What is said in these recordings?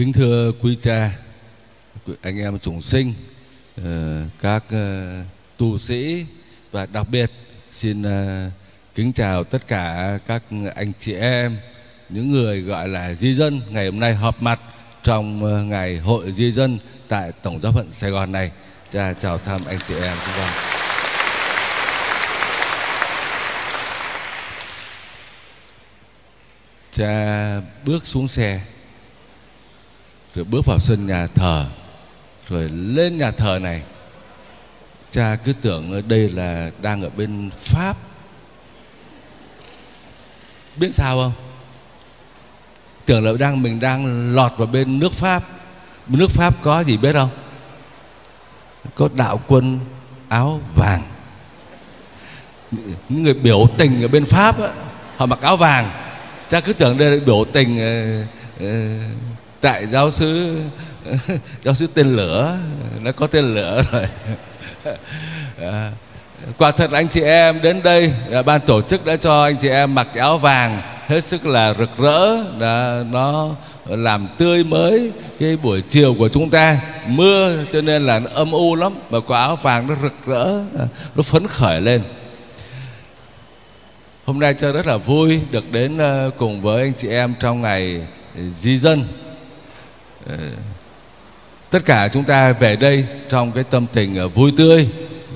Kính thưa quý cha, anh em chúng sinh, ờ, các ờ, tu sĩ và đặc biệt xin ờ, kính chào tất cả các anh chị em, những người gọi là di dân ngày hôm nay họp mặt trong ngày hội di dân tại Tổng giáo phận Sài Gòn này. Cha chào thăm anh chị em chúng con. Cha bước xuống xe rồi bước vào sân nhà thờ. Rồi lên nhà thờ này. Cha cứ tưởng ở đây là đang ở bên pháp. Biết sao không? Tưởng là đang mình đang lọt vào bên nước pháp. Nước pháp có gì biết không? Có đạo quân áo vàng. Những người biểu tình ở bên pháp á, họ mặc áo vàng. Cha cứ tưởng đây là biểu tình uh, uh, tại giáo sư giáo sư tên lửa nó có tên lửa rồi. À, quả thật anh chị em đến đây à, ban tổ chức đã cho anh chị em mặc áo vàng hết sức là rực rỡ đã, nó làm tươi mới cái buổi chiều của chúng ta. Mưa cho nên là nó âm u lắm mà quả áo vàng nó rực rỡ à, nó phấn khởi lên. Hôm nay cho rất là vui được đến à, cùng với anh chị em trong ngày di dân. Ờ, tất cả chúng ta về đây trong cái tâm tình ờ, vui tươi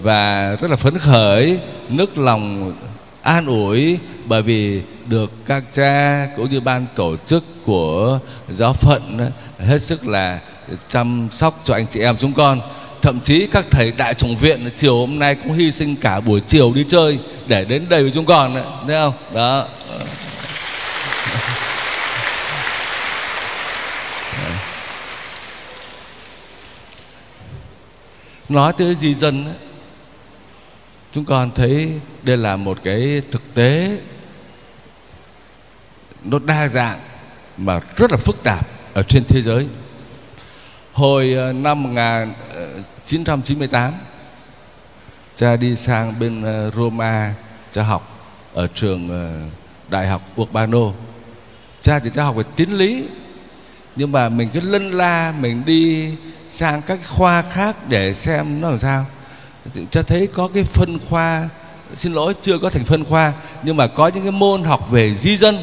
và rất là phấn khởi, nức lòng, an ủi bởi vì được các cha cũng như ban tổ chức của giáo phận ờ, hết sức là chăm sóc cho anh chị em chúng con. Thậm chí các thầy đại chủng viện chiều hôm nay cũng hy sinh cả buổi chiều đi chơi để đến đây với chúng con thấy không? Đó. Nói tới di dân chúng con thấy đây là một cái thực tế nó đa dạng mà rất là phức tạp ở trên thế giới. Hồi ờ, năm 1998 ờ, cha đi sang bên ờ, Roma cha học ở trường đại học Urbano. Cha thì cha học về tín lý nhưng mà mình cứ lân la, mình đi sang các khoa khác để xem nó làm sao. Cho thấy có cái phân khoa, xin lỗi, chưa có thành phân khoa, nhưng mà có những cái môn học về di dân.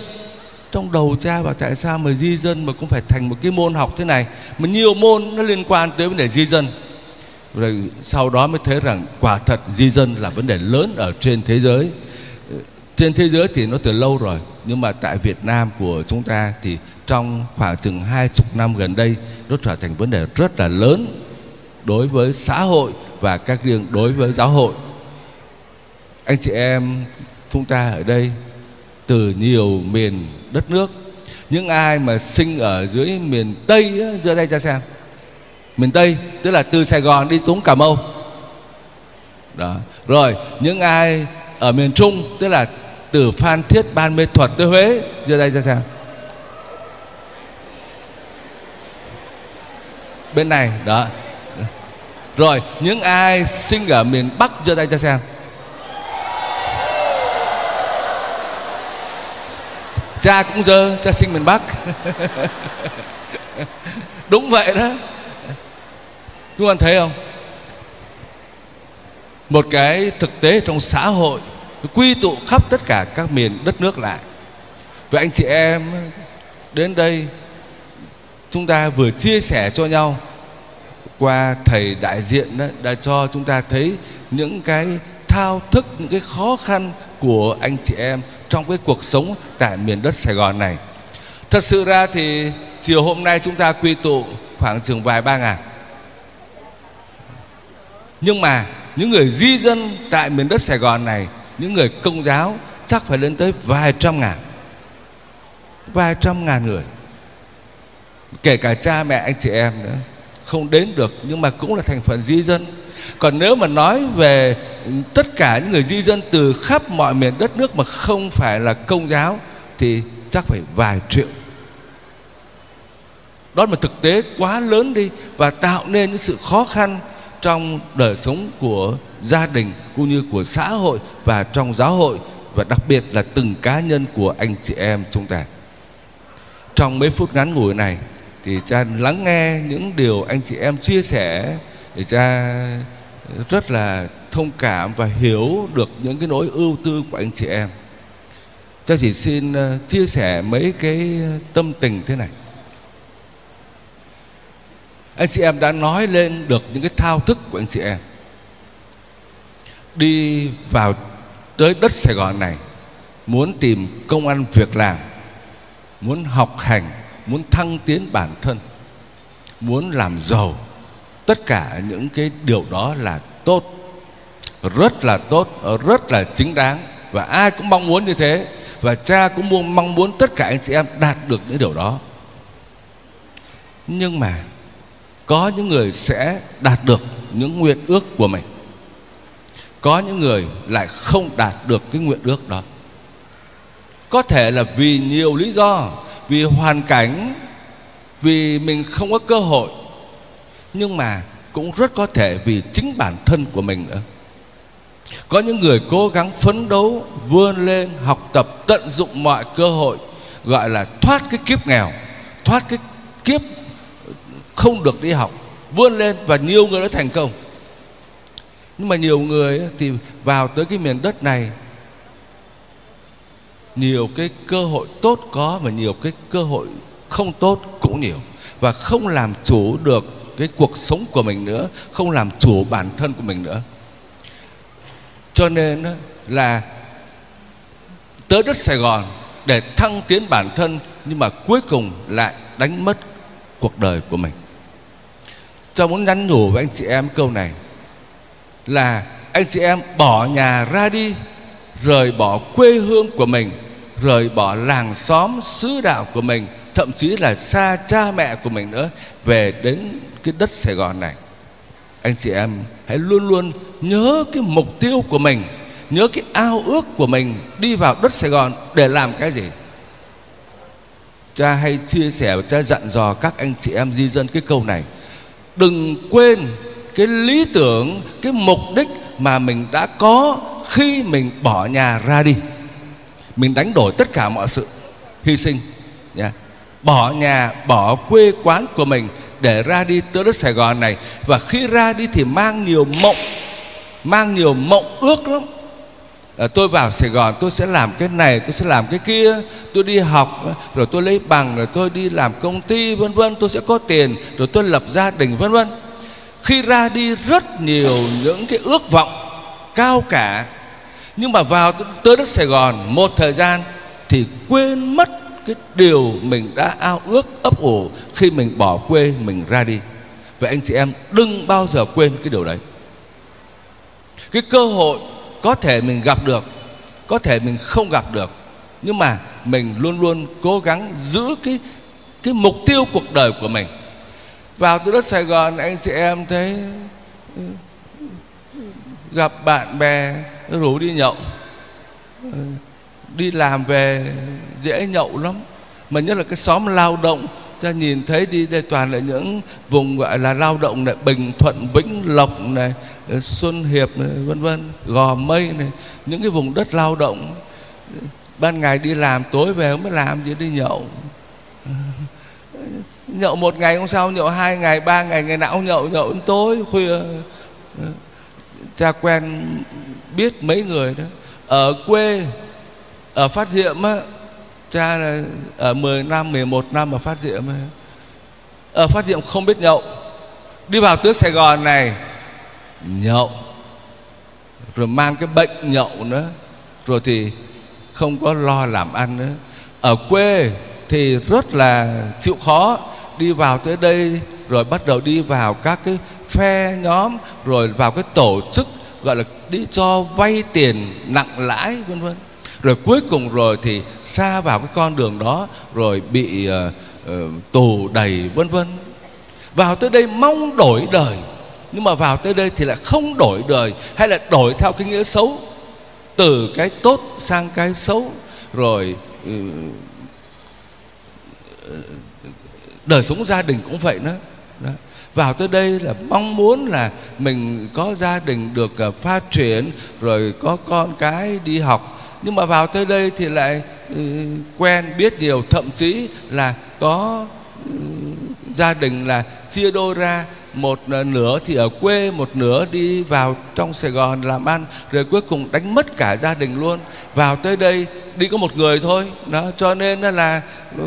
Trong đầu cha bảo tại sao mà di dân mà cũng phải thành một cái môn học thế này? Mà nhiều môn nó liên quan tới vấn đề di dân. Rồi sau đó mới thấy rằng quả thật di dân là vấn đề lớn ở trên thế giới trên thế giới thì nó từ lâu rồi, nhưng mà tại Việt Nam của chúng ta thì trong khoảng chừng hai chục năm gần đây, nó trở thành vấn đề rất là lớn đối với xã hội và các riêng đối với giáo hội. Anh chị em, chúng ta ở đây, từ nhiều miền đất nước, những ai mà sinh ở dưới miền Tây giữa đây cho xem. Miền Tây, tức là từ Sài Gòn đi xuống Cà Mau. Đó. Rồi, những ai ở miền Trung, tức là từ Phan Thiết Ban Mê Thuật tới Huế. Giờ đây cho xem bên này, đó. Rồi, những ai sinh ở miền Bắc giơ tay cho xem cha cũng dơ, cha sinh miền Bắc. Đúng vậy đó. Chúng bạn thấy không? Một cái thực tế trong xã hội quy tụ khắp tất cả các miền đất nước lại. Vậy anh chị em đến đây chúng ta vừa chia sẻ cho nhau qua thầy đại diện đó, đã cho chúng ta thấy những cái thao thức những cái khó khăn của anh chị em trong cái cuộc sống tại miền đất Sài Gòn này. Thật sự ra thì chiều hôm nay chúng ta quy tụ khoảng chừng vài ba ngàn. Nhưng mà những người di dân tại miền đất Sài Gòn này những người công giáo chắc phải lên tới vài trăm ngàn, vài trăm ngàn người. Kể cả cha mẹ, anh chị em nữa, không đến được, nhưng mà cũng là thành phần di dân. Còn nếu mà nói về tất cả những người di dân từ khắp mọi miền đất nước mà không phải là công giáo, thì chắc phải vài triệu. Đó là một thực tế quá lớn đi và tạo nên những sự khó khăn trong đời sống của gia đình cũng như của xã hội và trong giáo hội và đặc biệt là từng cá nhân của anh chị em chúng ta. Trong mấy phút ngắn ngủi này thì cha lắng nghe những điều anh chị em chia sẻ thì cha rất là thông cảm và hiểu được những cái nỗi ưu tư của anh chị em. Cha chỉ xin ờ, chia sẻ mấy cái tâm tình thế này anh chị em đã nói lên được những cái thao thức của anh chị em. Đi vào tới đất Sài Gòn này, muốn tìm công ăn việc làm, muốn học hành, muốn thăng tiến bản thân, muốn làm giàu, tất cả những cái điều đó là tốt, rất là tốt, rất là chính đáng và ai cũng mong muốn như thế và cha cũng muốn mong muốn tất cả anh chị em đạt được những điều đó. Nhưng mà có những người sẽ đạt được những nguyện ước của mình. Có những người lại không đạt được cái nguyện ước đó. Có thể là vì nhiều lý do, vì hoàn cảnh, vì mình không có cơ hội, nhưng mà cũng rất có thể vì chính bản thân của mình nữa. Có những người cố gắng phấn đấu, vươn lên, học tập, tận dụng mọi cơ hội, gọi là thoát cái kiếp nghèo, thoát cái kiếp không được đi học, vươn lên và nhiều người đã thành công. Nhưng mà nhiều người thì vào tới cái miền đất này, nhiều cái cơ hội tốt có và nhiều cái cơ hội không tốt cũng nhiều. Và không làm chủ được cái cuộc sống của mình nữa, không làm chủ bản thân của mình nữa. Cho nên là tới đất Sài Gòn để thăng tiến bản thân, nhưng mà cuối cùng lại đánh mất cuộc đời của mình. Cho muốn nhắn nhủ với anh chị em câu này là anh chị em bỏ nhà ra đi, rời bỏ quê hương của mình, rời bỏ làng xóm xứ đạo của mình, thậm chí là xa cha mẹ của mình nữa về đến cái đất Sài Gòn này. Anh chị em hãy luôn luôn nhớ cái mục tiêu của mình nhớ cái ao ước của mình đi vào đất Sài Gòn để làm cái gì cha hay chia sẻ và cha dặn dò các anh chị em di dân cái câu này đừng quên cái lý tưởng, cái mục đích mà mình đã có khi mình bỏ nhà ra đi. Mình đánh đổi tất cả mọi sự, hy sinh nha bỏ nhà, bỏ quê quán của mình để ra đi tới đất Sài Gòn này. Và khi ra đi thì mang nhiều mộng, mang nhiều mộng ước lắm. Ờ, tôi vào Sài Gòn, tôi sẽ làm cái này, tôi sẽ làm cái kia. Tôi đi học, rồi tôi lấy bằng, rồi tôi đi làm công ty, vân vân, tôi sẽ có tiền, rồi tôi lập gia đình, vân vân. Khi ra đi rất nhiều những cái ước vọng cao cả. Nhưng mà vào tới đất Sài Gòn, một thời gian thì quên mất cái điều mình đã ao ước, ấp ủ khi mình bỏ quê, mình ra đi. Vậy anh chị em đừng bao giờ quên cái điều đấy. Cái cơ hội có thể mình gặp được, có thể mình không gặp được. Nhưng mà mình luôn luôn cố gắng giữ cái cái mục tiêu cuộc đời của mình. Vào từ đất Sài Gòn, anh chị em thấy ừ, gặp bạn bè rủ đi nhậu ừ, đi làm về dễ nhậu lắm. Mà nhất là cái xóm lao động, ta nhìn thấy đi đây toàn là những vùng gọi là lao động này, bình thuận, vĩnh lộc này Ờ, xuân hiệp này, vân vân, gò mây này, những cái vùng đất lao động. Ban ngày đi làm, tối về mới làm gì, đi nhậu. Nhậu một ngày không sao, nhậu hai ngày, ba ngày ngày nào cũng nhậu nhậu đến tối, khuya. Cha quen biết mấy người đó. Ở quê, ở phát diệm á, cha là ở 10 năm 11 năm ở phát diệm á. Ở phát diệm không biết nhậu. Đi vào tới sài gòn này nhậu. Rồi mang cái bệnh nhậu nữa. Rồi thì không có lo làm ăn nữa. Ở quê thì rất là chịu khó. Đi vào tới đây rồi bắt đầu đi vào các cái phe nhóm rồi vào cái tổ chức gọi là đi cho vay tiền nặng lãi vân vân. Rồi cuối cùng rồi thì xa vào cái con đường đó rồi bị uh, uh, tù đầy vân vân. Vào tới đây mong đổi đời nhưng mà vào tới đây thì lại không đổi đời, hay là đổi theo cái nghĩa xấu. Từ cái tốt sang cái xấu, rồi ừ, ừ, đời sống gia đình cũng vậy nữa đó. vào tới đây là mong muốn là mình có gia đình được à, phát triển, rồi có con cái đi học. Nhưng mà vào tới đây thì lại ừ, quen biết nhiều, thậm chí là có gia đình là chia đôi ra một à, nửa thì ở quê, một nửa đi vào trong Sài Gòn làm ăn, rồi cuối cùng đánh mất cả gia đình luôn. Vào tới đây, đi có một người thôi. Đó, cho nên là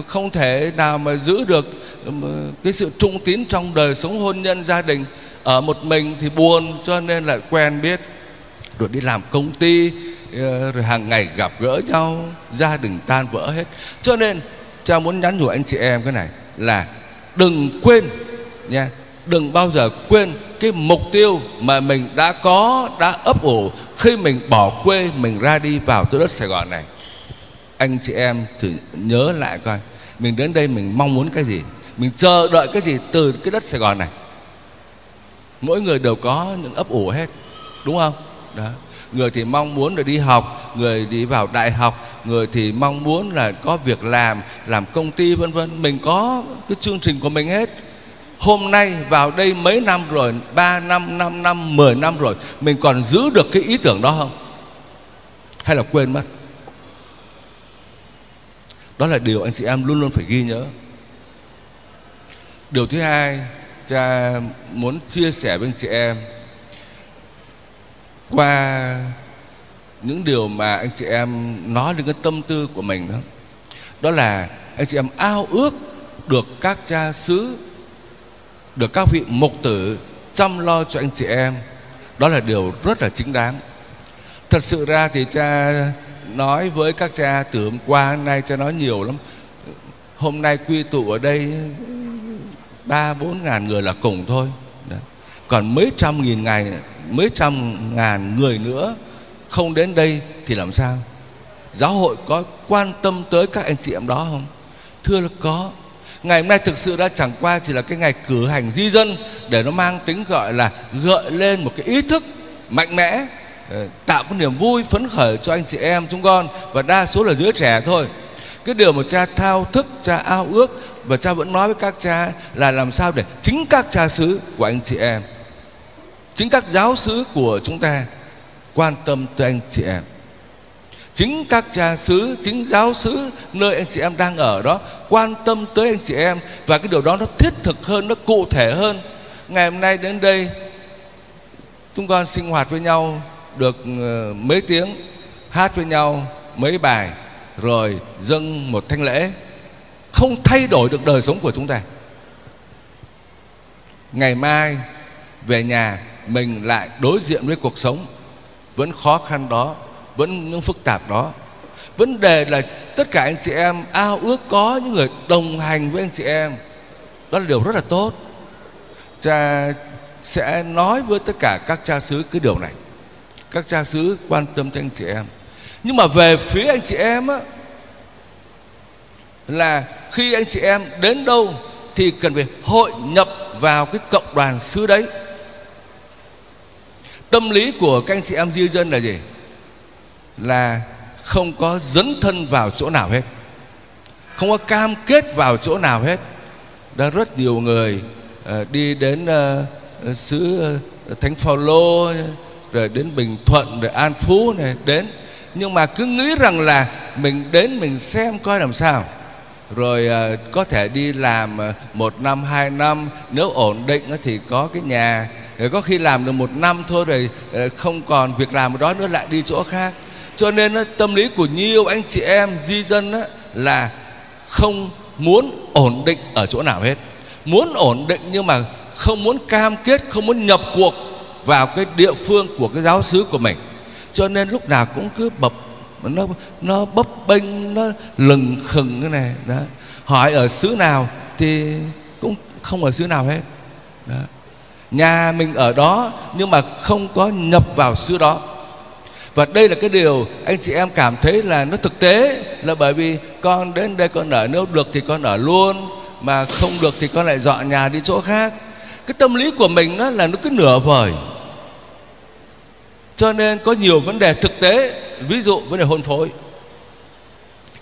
không thể nào mà giữ được à, cái sự trung tín trong đời sống hôn nhân gia đình ở một mình thì buồn, cho nên là quen biết. Rồi đi làm công ty ờ, rồi hàng ngày gặp gỡ nhau, gia đình tan vỡ hết. Cho nên, cha muốn nhắn nhủ anh chị em cái này là đừng quên nha đừng bao giờ quên cái mục tiêu mà mình đã có, đã ấp ủ khi mình bỏ quê mình ra đi vào tới đất Sài Gòn này. Anh chị em thử nhớ lại coi, mình đến đây mình mong muốn cái gì, mình chờ đợi cái gì từ cái đất Sài Gòn này. Mỗi người đều có những ấp ủ hết, đúng không? Đó. Người thì mong muốn là đi học, người đi vào đại học, người thì mong muốn là có việc làm làm công ty, vân vân. Mình có cái chương trình của mình hết hôm nay, vào đây mấy năm rồi 3 năm 5 năm 10 năm rồi, mình còn giữ được cái ý tưởng đó không? Hay là quên mất? Đó là điều anh chị em luôn luôn phải ghi nhớ. Điều thứ hai, cha muốn chia sẻ với anh chị em, qua những điều mà anh chị em nói đến cái tâm tư của mình đó đó là anh chị em ao ước được các cha xứ được các vị mục tử chăm lo cho anh chị em. Đó là điều rất là chính đáng. Thật sự ra thì cha nói với các cha từ hôm qua hôm nay cha nói nhiều lắm. Hôm nay quy tụ ở đây ba, bốn ngàn người là cùng thôi. Đấy. còn mấy trăm nghìn ngày, mấy trăm ngàn người nữa không đến đây thì làm sao? Giáo hội có quan tâm tới các anh chị em đó không? Thưa là có ngày hôm nay thực sự đã chẳng qua chỉ là cái ngày cử hành di dân để nó mang tính gọi là gợi lên một cái ý thức mạnh mẽ ờ, tạo cái niềm vui phấn khởi cho anh chị em, chúng con, và đa số là giới trẻ thôi. Cái điều mà cha thao thức, cha ao ước và cha vẫn nói với các cha là làm sao để chính các cha xứ của anh chị em, chính các giáo xứ của chúng ta quan tâm tới anh chị em chính các cha xứ, chính giáo xứ, nơi anh chị em đang ở đó, quan tâm tới anh chị em. Và cái điều đó nó thiết thực hơn, nó cụ thể hơn. Ngày hôm nay đến đây, chúng con sinh hoạt với nhau được ờ, mấy tiếng, hát với nhau mấy bài, rồi dâng một thanh lễ. Không thay đổi được đời sống của chúng ta. Ngày mai về nhà, mình lại đối diện với cuộc sống vẫn khó khăn đó vẫn những phức tạp đó. Vấn đề là tất cả anh chị em ao ước có những người đồng hành với anh chị em. Đó là điều rất là tốt. Cha sẽ nói với tất cả các cha xứ cái điều này. Các cha xứ quan tâm tới anh chị em. Nhưng mà về phía anh chị em á, là khi anh chị em đến đâu thì cần phải hội nhập vào cái cộng đoàn xứ đấy. Tâm lý của các anh chị em di dân là gì? Là không có dấn thân vào chỗ nào hết không có cam kết vào chỗ nào hết. Đã rất nhiều người uh, đi đến uh, xứ uh, thánh phaolô rồi đến bình thuận rồi an phú này đến. Nhưng mà cứ nghĩ rằng là mình đến mình xem coi làm sao. Rồi uh, có thể đi làm uh, một năm hai năm nếu ổn định uh, thì có cái nhà. Rồi có khi làm được một năm thôi rồi uh, không còn việc làm đó nữa lại đi chỗ khác cho nên tâm lý của nhiều anh chị em, di dân là không muốn ổn định ở chỗ nào hết. Muốn ổn định nhưng mà không muốn cam kết, không muốn nhập cuộc vào cái địa phương của cái giáo xứ của mình. Cho nên lúc nào cũng cứ bập, nó nó bấp bênh, nó lừng khừng cái này, đó. Hỏi ở xứ nào thì cũng không ở xứ nào hết, đó. nhà mình ở đó nhưng mà không có nhập vào xứ đó và đây là cái điều anh chị em cảm thấy là nó thực tế là bởi vì con đến đây con ở nếu được thì con ở luôn mà không được thì con lại dọn nhà đi chỗ khác. Cái tâm lý của mình nó là nó cứ nửa vời. Cho nên có nhiều vấn đề thực tế ví dụ vấn đề hôn phối.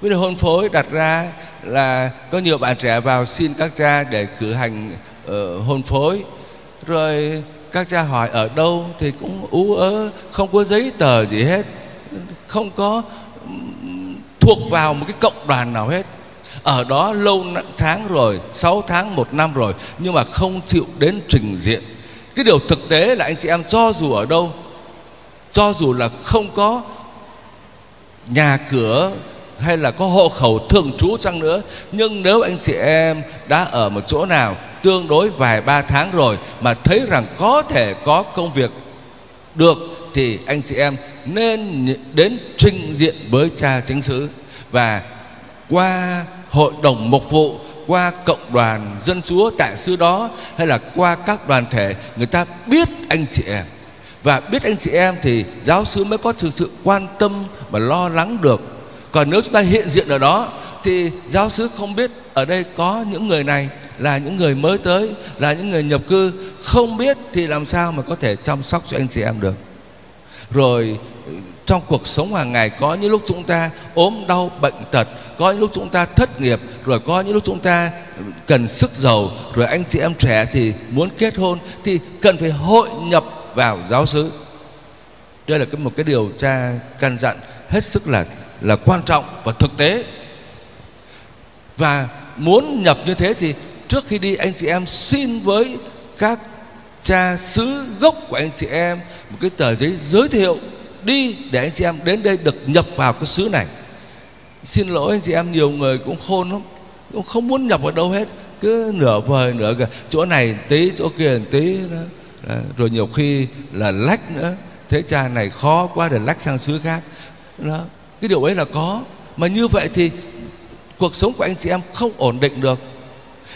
Vấn đề hôn phối đặt ra là có nhiều bạn trẻ vào xin các cha để cử hành uh, hôn phối. Rồi các cha hỏi, ở đâu? Thì cũng ú ớ, không có giấy tờ gì hết. Không có thuộc vào một cái cộng đoàn nào hết. Ở đó lâu tháng rồi 6 tháng, một năm rồi, nhưng mà không chịu đến trình diện. Cái điều thực tế là anh chị em cho dù ở đâu, cho dù là không có nhà cửa hay là có hộ khẩu thường trú chăng nữa, nhưng nếu anh chị em đã ở một chỗ nào tương đối vài ba tháng rồi mà thấy rằng có thể có công việc được thì anh chị em nên đến trình diện với cha chính xứ. Và qua hội đồng mục vụ, qua cộng đoàn dân chúa tại xứ đó, hay là qua các đoàn thể, người ta biết anh chị em. Và biết anh chị em thì giáo sứ mới có thực sự quan tâm và lo lắng được. Còn nếu chúng ta hiện diện ở đó, thì giáo sứ không biết ở đây có những người này là những người mới tới, là những người nhập cư, không biết thì làm sao mà có thể chăm sóc cho anh chị em được. Rồi, trong cuộc sống hàng ngày, có những lúc chúng ta ốm đau, bệnh tật, có những lúc chúng ta thất nghiệp, rồi có những lúc chúng ta cần sức giàu, rồi anh chị em trẻ thì muốn kết hôn thì cần phải hội nhập vào giáo xứ. Đây là cái một cái điều cha căn dặn hết sức là là quan trọng và thực tế. Và muốn nhập như thế thì trước khi đi, anh chị em xin với các cha xứ gốc của anh chị em một cái tờ giấy giới thiệu đi để anh chị em đến đây được nhập vào cái xứ này. Xin lỗi anh chị em, nhiều người cũng khôn lắm, cũng không muốn nhập vào đâu hết, cứ nửa vời nửa kìa chỗ này tí, chỗ kia tí đó. đó. rồi nhiều khi là lách nữa. Thế cha này khó quá để lách sang xứ khác. Đó, cái điều ấy là có. Mà như vậy thì cuộc sống của anh chị em không ổn định được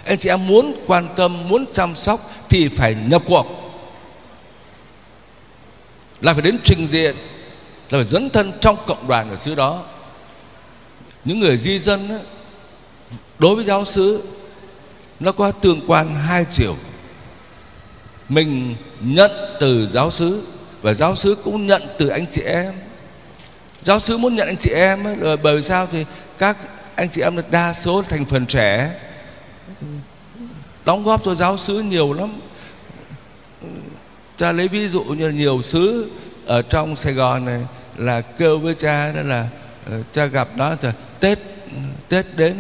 anh chị em muốn quan tâm muốn chăm sóc thì phải nhập cuộc. Là phải đến trình diện là phải dấn thân trong cộng đoàn ở xứ đó. Những người di dân đó, đối với giáo xứ nó có tương quan hai chiều. Mình nhận từ giáo xứ và giáo xứ cũng nhận từ anh chị em. Giáo xứ muốn nhận anh chị em là bởi vì sao thì các anh chị em đa số thành phần trẻ đóng góp cho giáo xứ nhiều lắm. Cha lấy ví dụ như nhiều xứ ở trong Sài Gòn này là kêu với cha đó là ờ, cha gặp đó thì Tết Tết đến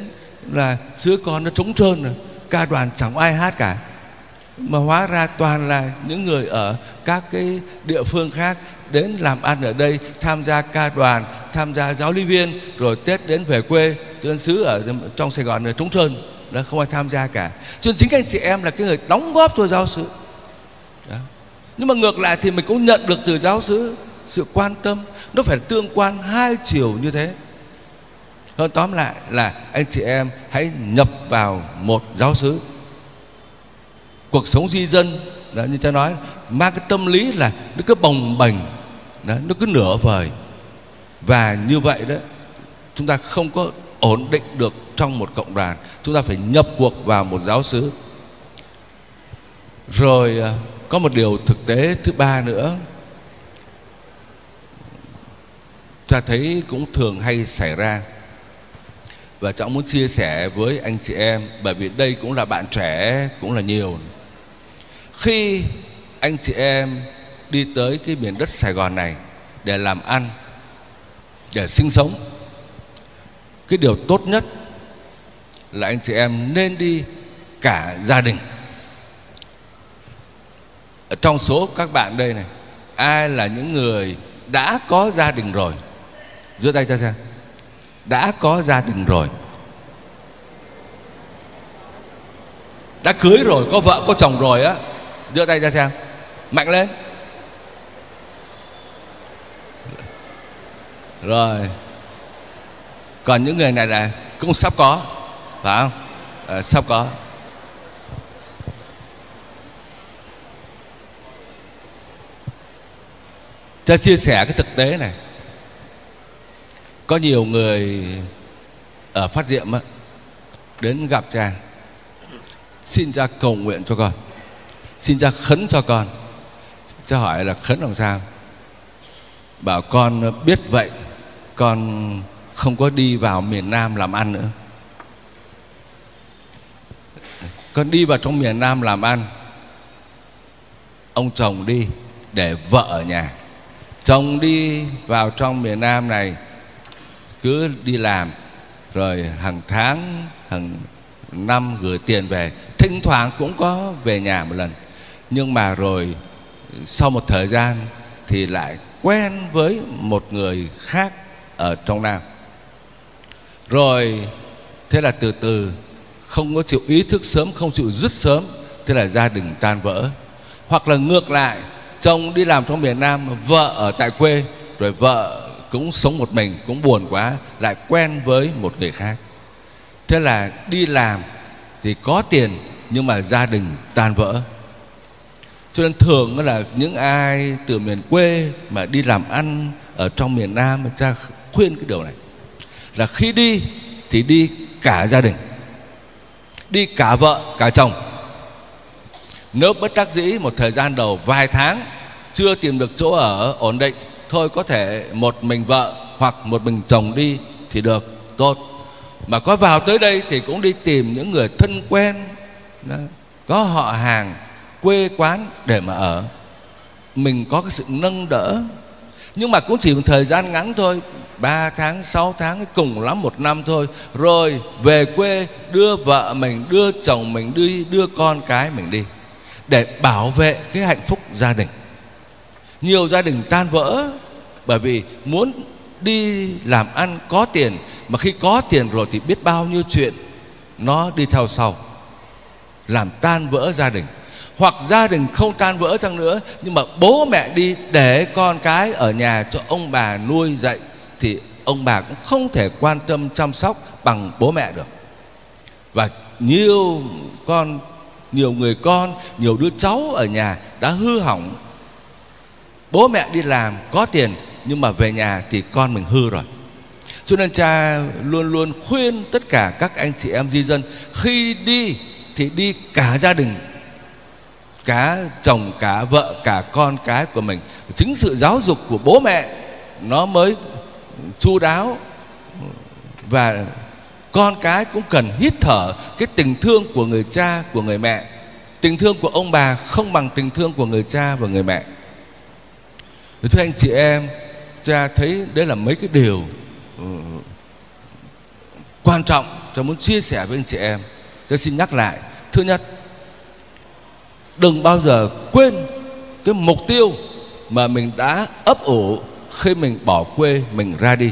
là xứ con nó trống trơn rồi, ca đoàn chẳng ai hát cả. Mà hóa ra toàn là những người ở các cái địa phương khác đến làm ăn ở đây, tham gia ca đoàn, tham gia giáo lý viên, rồi tết đến về quê, cho nên xứ ở trong sài gòn là trống trơn đó không ai tham gia cả. Cho nên chính các anh chị em là cái người đóng góp cho giáo sứ. Đó. nhưng mà ngược lại thì mình cũng nhận được từ giáo sứ sự quan tâm. Nó phải tương quan hai chiều như thế. Hơn tóm lại là anh chị em hãy nhập vào một giáo xứ cuộc sống di dân đó, như cha nói mang cái tâm lý là nó cứ bồng bềnh đó, nó cứ nửa vời. Và như vậy đó chúng ta không có ổn định được trong một cộng đoàn. Chúng ta phải nhập cuộc vào một giáo xứ. Rồi à, có một điều thực tế thứ ba nữa. Ta thấy cũng thường hay xảy ra. Và cháu muốn chia sẻ với anh chị em, bởi vì đây cũng là bạn trẻ, cũng là nhiều. Khi anh chị em đi tới cái miền đất Sài Gòn này để làm ăn, để sinh sống, cái điều tốt nhất là anh chị em nên đi cả gia đình. Ở trong số các bạn đây này, ai là những người đã có gia đình rồi? Giơ tay cho xem. Đã có gia đình rồi. Đã cưới rồi, có vợ, có chồng rồi á. Giơ tay ra xem. Mạnh lên. Rồi. Còn những người này là cũng sắp có phải không? À, sắp có. Cho chia sẻ cái thực tế này. Có nhiều người ở phát diệm á, đến gặp cha. Xin cha cầu nguyện cho con. Xin cha khấn cho con. Cha hỏi là khấn làm sao? Bảo con biết vậy con không có đi vào miền Nam làm ăn nữa. Con đi vào trong miền Nam làm ăn. Ông chồng đi để vợ ở nhà. Chồng đi vào trong miền Nam này, cứ đi làm, rồi hàng tháng, hàng năm gửi tiền về. Thỉnh thoảng cũng có về nhà một lần. Nhưng mà rồi, sau một thời gian thì lại quen với một người khác ở trong nam. Rồi, thế là từ từ không có chịu ý thức sớm, không chịu dứt sớm, thế là gia đình tan vỡ. Hoặc là ngược lại, chồng đi làm trong miền nam, vợ ở tại quê, rồi vợ cũng sống một mình, cũng buồn quá, lại quen với một người khác. Thế là đi làm thì có tiền, nhưng mà gia đình tan vỡ. Cho nên thường là những ai từ miền quê mà đi làm ăn ở trong miền nam cha khuyên cái điều này. Là khi đi thì đi cả gia đình đi cả vợ cả chồng. Nếu bất đắc dĩ một thời gian đầu vài tháng chưa tìm được chỗ ở ổn định thôi có thể một mình vợ hoặc một mình chồng đi thì được tốt. Mà có vào tới đây thì cũng đi tìm những người thân quen đó, có họ hàng quê quán để mà ở. Mình có cái sự nâng đỡ nhưng mà cũng chỉ một thời gian ngắn thôi 3 tháng, 6 tháng cùng lắm một năm thôi. Rồi về quê đưa vợ mình, đưa chồng mình đi, đưa con cái mình đi Để bảo vệ cái hạnh phúc gia đình. Nhiều gia đình tan vỡ Bởi vì muốn đi làm ăn có tiền Mà khi có tiền rồi thì biết bao nhiêu chuyện Nó đi theo sau. Làm tan vỡ gia đình hoặc gia đình không tan vỡ chăng nữa, nhưng mà bố mẹ đi để con cái ở nhà cho ông bà nuôi dạy thì ông bà cũng không thể quan tâm chăm sóc bằng bố mẹ được. Và nhiều con, nhiều người con, nhiều đứa cháu ở nhà đã hư hỏng. Bố mẹ đi làm có tiền, nhưng mà về nhà thì con mình hư rồi. Cho nên cha luôn luôn khuyên tất cả các anh chị em di dân, khi đi thì đi cả gia đình cả chồng cả vợ cả con cái của mình. Chính sự giáo dục của bố mẹ, nó mới chu đáo. Và con cái cũng cần hít thở cái tình thương của người cha, của người mẹ. Tình thương của ông bà không bằng tình thương của người cha và người mẹ. Thưa anh chị em, cha thấy đấy là mấy cái điều ừ, quan trọng. Cho muốn chia sẻ với anh chị em. Tôi xin nhắc lại. Thứ nhất đừng bao giờ quên cái mục tiêu mà mình đã ấp ủ khi mình bỏ quê mình ra đi.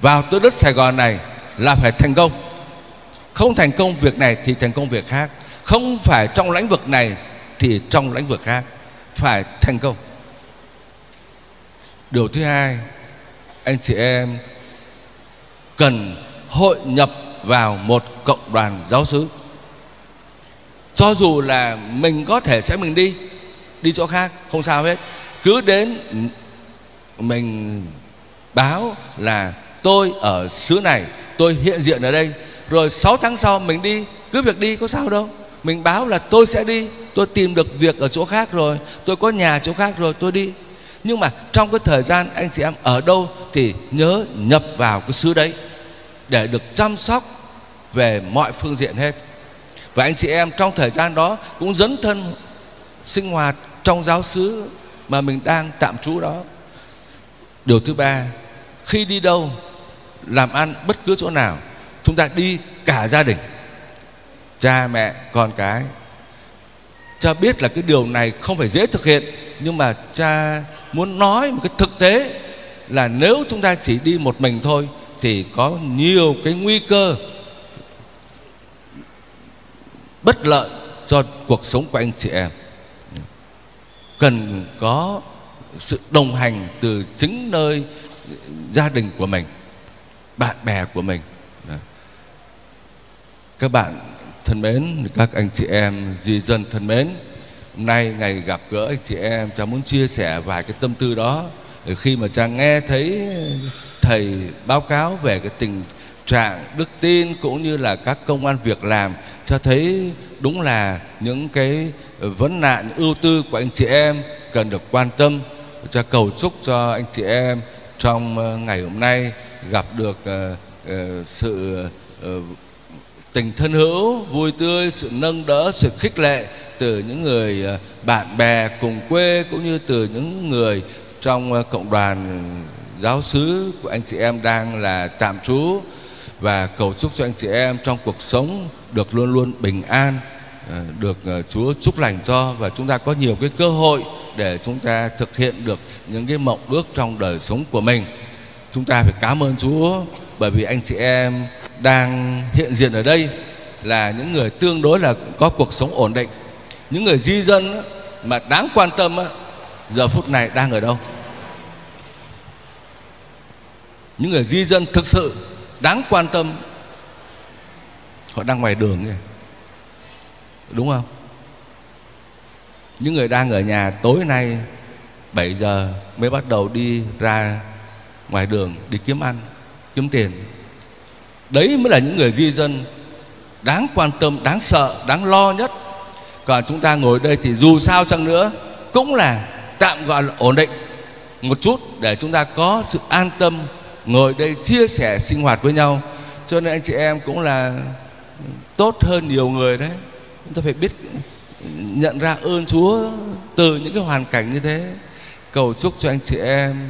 Vào tới đất Sài Gòn này là phải thành công. Không thành công việc này thì thành công việc khác. Không phải trong lĩnh vực này thì trong lĩnh vực khác. Phải thành công. Điều thứ hai, anh chị em cần hội nhập vào một cộng đoàn giáo sứ cho dù là mình có thể sẽ mình đi đi chỗ khác, không sao hết. Cứ đến mình báo là tôi ở xứ này, tôi hiện diện ở đây. Rồi 6 tháng sau mình đi, cứ việc đi có sao đâu. Mình báo là tôi sẽ đi, tôi tìm được việc ở chỗ khác rồi, tôi có nhà chỗ khác rồi, tôi đi. Nhưng mà trong cái thời gian anh chị em ở đâu thì nhớ nhập vào cái xứ đấy để được chăm sóc về mọi phương diện hết và anh chị em trong thời gian đó cũng dấn thân sinh hoạt trong giáo xứ mà mình đang tạm trú đó. Điều thứ ba, khi đi đâu, làm ăn bất cứ chỗ nào, chúng ta đi cả gia đình, cha mẹ, con cái. Cha biết là cái điều này không phải dễ thực hiện, nhưng mà cha muốn nói một cái thực tế là nếu chúng ta chỉ đi một mình thôi thì có nhiều cái nguy cơ bất lợi cho cuộc sống của anh chị em. Cần có sự đồng hành từ chính nơi gia đình của mình, bạn bè của mình. Các bạn thân mến, các anh chị em, di dân thân mến, hôm nay ngày gặp gỡ anh chị em, cháu muốn chia sẻ vài cái tâm tư đó khi mà cha nghe thấy thầy báo cáo về cái tình trạng đức tin cũng như là các công an việc làm cho thấy đúng là những cái vấn nạn ưu tư của anh chị em cần được quan tâm. Cho cầu chúc cho anh chị em trong ờ, ngày hôm nay gặp được ờ, ờ, sự tình thân hữu, vui tươi, sự nâng đỡ, sự khích lệ từ những người bạn bè cùng quê cũng như từ những người trong cộng đoàn giáo xứ của anh chị em đang là tạm trú và cầu chúc cho anh chị em trong cuộc sống được luôn luôn bình an ờ, được ờ, Chúa chúc lành cho và chúng ta có nhiều cái cơ hội để chúng ta thực hiện được những cái mộng ước trong đời sống của mình. Chúng ta phải cảm ơn Chúa bởi vì anh chị em đang hiện diện ở đây là những người tương đối là có cuộc sống ổn định. Những người di dân mà đáng quan tâm giờ phút này đang ở đâu? Những người di dân thực sự đáng quan tâm. Họ đang ngoài đường kìa. Đúng không? Những người đang ở nhà tối nay 7 giờ mới bắt đầu đi ra ngoài đường đi kiếm ăn, kiếm tiền. Đấy mới là những người di dân đáng quan tâm, đáng sợ, đáng lo nhất. Còn chúng ta ngồi đây thì dù sao chăng nữa cũng là tạm gọi là ổn định một chút để chúng ta có sự an tâm ngồi đây chia sẻ sinh hoạt với nhau. Cho nên anh chị em cũng là tốt hơn nhiều người đấy. Chúng ta phải biết nhận ra ơn Chúa từ những cái hoàn cảnh như thế. Cầu chúc cho anh chị em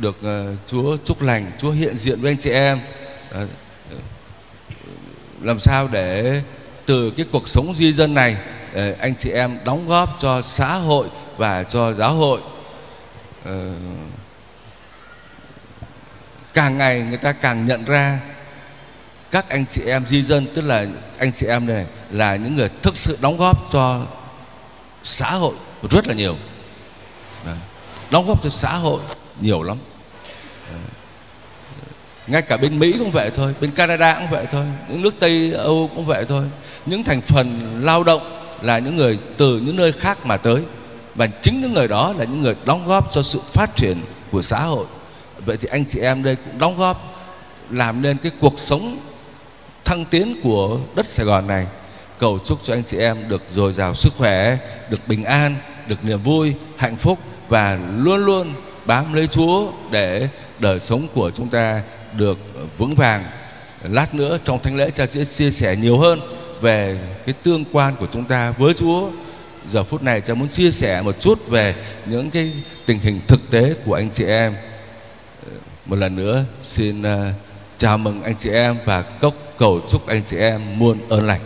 được uh, Chúa chúc lành Chúa hiện diện với anh chị em. Uh, làm sao để từ cái cuộc sống di dân này uh, anh chị em đóng góp cho xã hội và cho giáo hội. Uh, càng ngày người ta càng nhận ra các anh chị em di dân, tức là anh chị em này là những người thực sự đóng góp cho xã hội rất là nhiều Đấy. đóng góp cho xã hội nhiều lắm Đấy. ngay cả bên Mỹ cũng vậy thôi, bên Canada cũng vậy thôi, những nước Tây Âu cũng vậy thôi những thành phần lao động là những người từ những nơi khác mà tới, và chính những người đó là những người đóng góp cho sự phát triển của xã hội vậy thì anh chị em đây cũng đóng góp làm nên cái cuộc sống thăng tiến của đất Sài Gòn này. Cầu chúc cho anh chị em được dồi dào sức khỏe, được bình an, được niềm vui, hạnh phúc và luôn luôn bám lấy Chúa để đời sống của chúng ta được vững vàng. Lát nữa trong thánh lễ cha sẽ chia sẻ nhiều hơn về cái tương quan của chúng ta với Chúa. Giờ phút này cha muốn chia sẻ một chút về những cái tình hình thực tế của anh chị em một lần nữa, xin à, chào mừng anh chị em và cốc cầu chúc anh chị em muôn ơn lành.